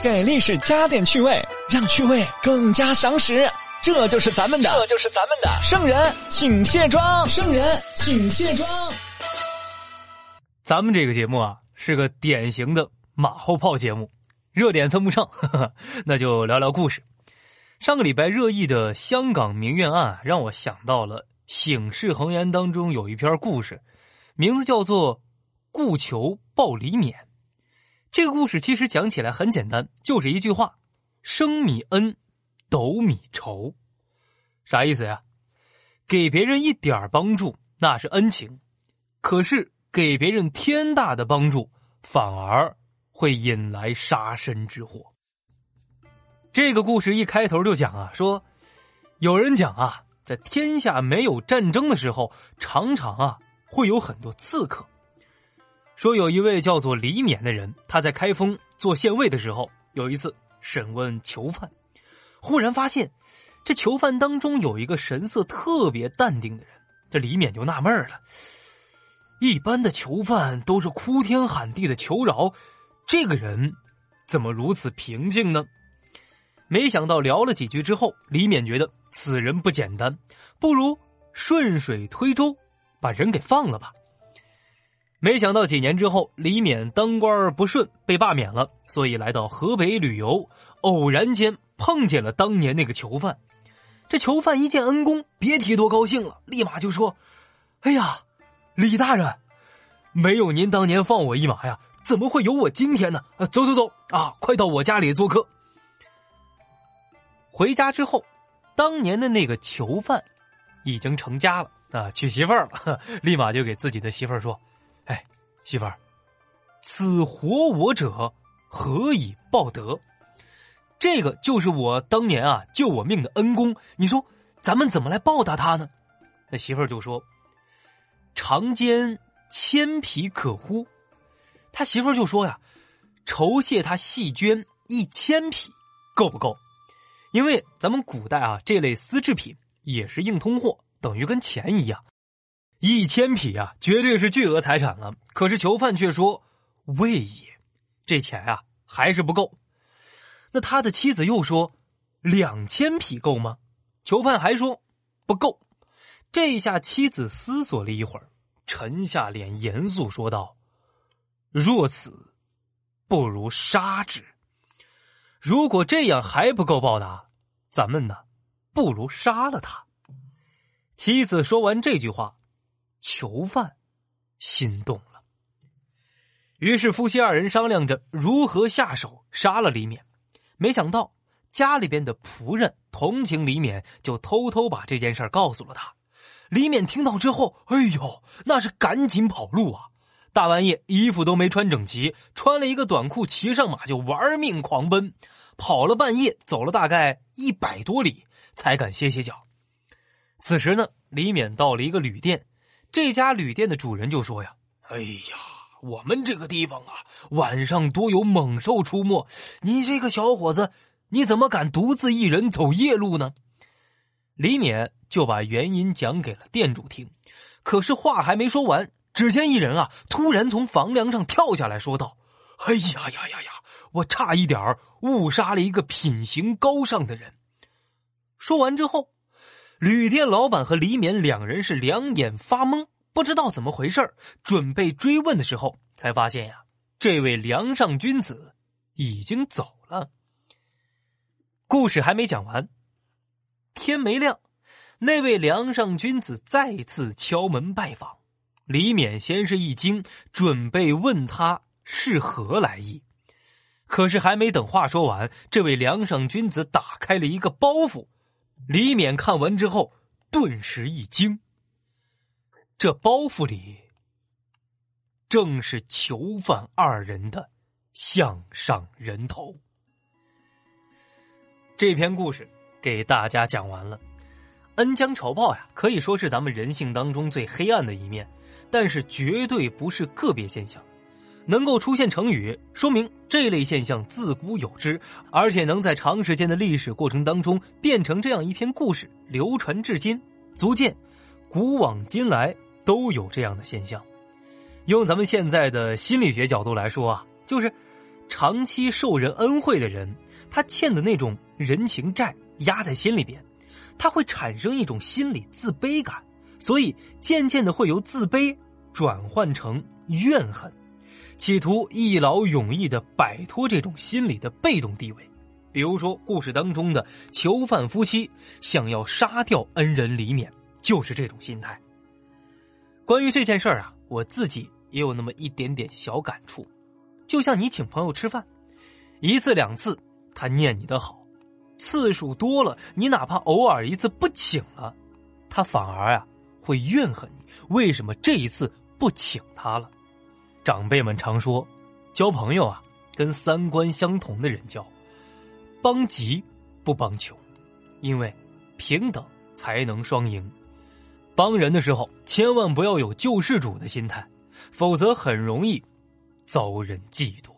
给历史加点趣味，让趣味更加详实。这就是咱们的，这就是咱们的圣人，请卸妆。圣人，请卸妆。咱们这个节目啊，是个典型的马后炮节目，热点蹭不上，呵 呵那就聊聊故事。上个礼拜热议的香港名媛案，让我想到了《醒世恒言》当中有一篇故事，名字叫做《顾求报李冕》。这个故事其实讲起来很简单，就是一句话：“升米恩，斗米仇。”啥意思呀？给别人一点帮助那是恩情，可是给别人天大的帮助，反而会引来杀身之祸。这个故事一开头就讲啊，说有人讲啊，在天下没有战争的时候，常常啊会有很多刺客。说有一位叫做李勉的人，他在开封做县尉的时候，有一次审问囚犯，忽然发现这囚犯当中有一个神色特别淡定的人。这李勉就纳闷了：一般的囚犯都是哭天喊地的求饶，这个人怎么如此平静呢？没想到聊了几句之后，李勉觉得此人不简单，不如顺水推舟，把人给放了吧。没想到几年之后，李勉当官不顺，被罢免了，所以来到河北旅游，偶然间碰见了当年那个囚犯。这囚犯一见恩公，别提多高兴了，立马就说：“哎呀，李大人，没有您当年放我一马呀，怎么会有我今天呢？走走走啊，快到我家里做客。”回家之后，当年的那个囚犯已经成家了啊，娶媳妇儿了，立马就给自己的媳妇儿说。媳妇儿，此活我者何以报德？这个就是我当年啊救我命的恩公。你说咱们怎么来报答他呢？那媳妇儿就说：“长肩千匹可乎？”他媳妇儿就说呀：“酬谢他细绢一千匹，够不够？因为咱们古代啊这类丝制品也是硬通货，等于跟钱一样。”一千匹啊，绝对是巨额财产了。可是囚犯却说：“未也，这钱啊还是不够。”那他的妻子又说：“两千匹够吗？”囚犯还说：“不够。”这下妻子思索了一会儿，沉下脸，严肃说道：“若此，不如杀之。如果这样还不够报答，咱们呢，不如杀了他。”妻子说完这句话。囚犯心动了，于是夫妻二人商量着如何下手杀了李勉。没想到家里边的仆人同情李勉，就偷偷把这件事告诉了他。李勉听到之后，哎呦，那是赶紧跑路啊！大半夜衣服都没穿整齐，穿了一个短裤，骑上马就玩命狂奔，跑了半夜，走了大概一百多里，才敢歇歇脚。此时呢，李勉到了一个旅店。这家旅店的主人就说：“呀，哎呀，我们这个地方啊，晚上多有猛兽出没。你这个小伙子，你怎么敢独自一人走夜路呢？”李勉就把原因讲给了店主听。可是话还没说完，只见一人啊，突然从房梁上跳下来说道：“哎呀呀呀呀，我差一点误杀了一个品行高尚的人。”说完之后。旅店老板和李勉两人是两眼发懵，不知道怎么回事准备追问的时候，才发现呀，这位梁上君子已经走了。故事还没讲完，天没亮，那位梁上君子再次敲门拜访。李勉先是一惊，准备问他是何来意，可是还没等话说完，这位梁上君子打开了一个包袱。李勉看完之后，顿时一惊。这包袱里正是囚犯二人的项上人头。这篇故事给大家讲完了。恩将仇报呀，可以说是咱们人性当中最黑暗的一面，但是绝对不是个别现象。能够出现成语，说明这类现象自古有之，而且能在长时间的历史过程当中变成这样一篇故事，流传至今，足见古往今来都有这样的现象。用咱们现在的心理学角度来说啊，就是长期受人恩惠的人，他欠的那种人情债压在心里边，他会产生一种心理自卑感，所以渐渐的会由自卑转换成怨恨，企图一劳永逸的摆脱这种心理的被动地位。比如说，故事当中的囚犯夫妻想要杀掉恩人李勉，就是这种心态。关于这件事儿啊，我自己也有那么一点点小感触。就像你请朋友吃饭，一次两次他念你的好，次数多了，你哪怕偶尔一次不请了，他反而啊会怨恨你，为什么这一次不请他了？长辈们常说，交朋友啊，跟三观相同的人交，帮急不帮穷，因为平等才能双赢。帮人的时候，千万不要有救世主的心态，否则很容易。遭人嫉妒。